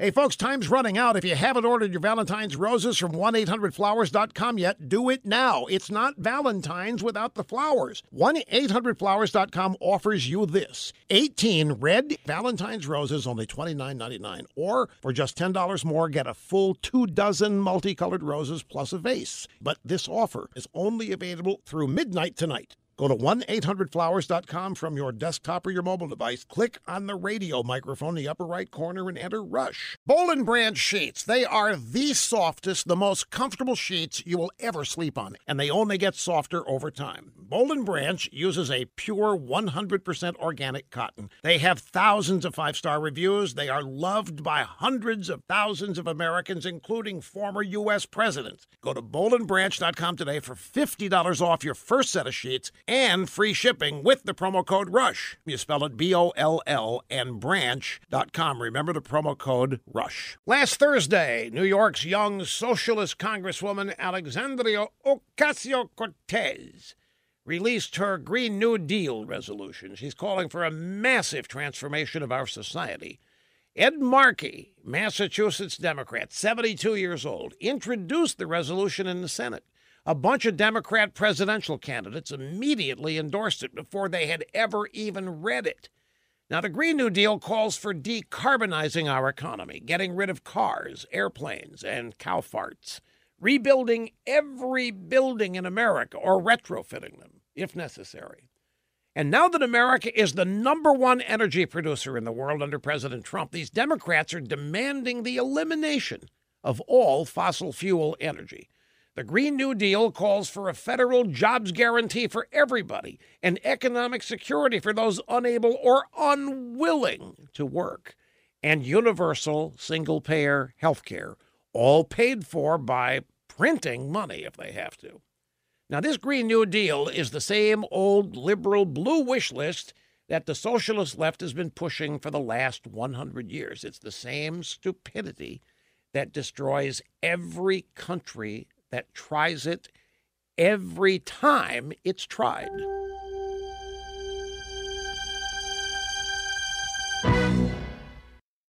Hey, folks, time's running out. If you haven't ordered your Valentine's roses from 1 800flowers.com yet, do it now. It's not Valentine's without the flowers. 1 800flowers.com offers you this 18 red Valentine's roses, only $29.99. Or for just $10 more, get a full two dozen multicolored roses plus a vase. But this offer is only available through midnight tonight. Go to 1 800flowers.com from your desktop or your mobile device. Click on the radio microphone in the upper right corner and enter Rush. Boll and Branch sheets. They are the softest, the most comfortable sheets you will ever sleep on, and they only get softer over time. Boll and Branch uses a pure 100% organic cotton. They have thousands of five star reviews. They are loved by hundreds of thousands of Americans, including former U.S. presidents. Go to bollandbranch.com today for $50 off your first set of sheets and free shipping with the promo code RUSH. You spell it B O L L and branch.com. Remember the promo code RUSH. Last Thursday, New York's young socialist Congresswoman Alexandria Ocasio Cortez released her Green New Deal resolution. She's calling for a massive transformation of our society. Ed Markey, Massachusetts Democrat, 72 years old, introduced the resolution in the Senate. A bunch of Democrat presidential candidates immediately endorsed it before they had ever even read it. Now, the Green New Deal calls for decarbonizing our economy, getting rid of cars, airplanes, and cow farts, rebuilding every building in America or retrofitting them if necessary. And now that America is the number one energy producer in the world under President Trump, these Democrats are demanding the elimination of all fossil fuel energy. The Green New Deal calls for a federal jobs guarantee for everybody and economic security for those unable or unwilling to work, and universal single payer health care, all paid for by printing money if they have to. Now, this Green New Deal is the same old liberal blue wish list that the socialist left has been pushing for the last 100 years. It's the same stupidity that destroys every country that tries it every time it's tried.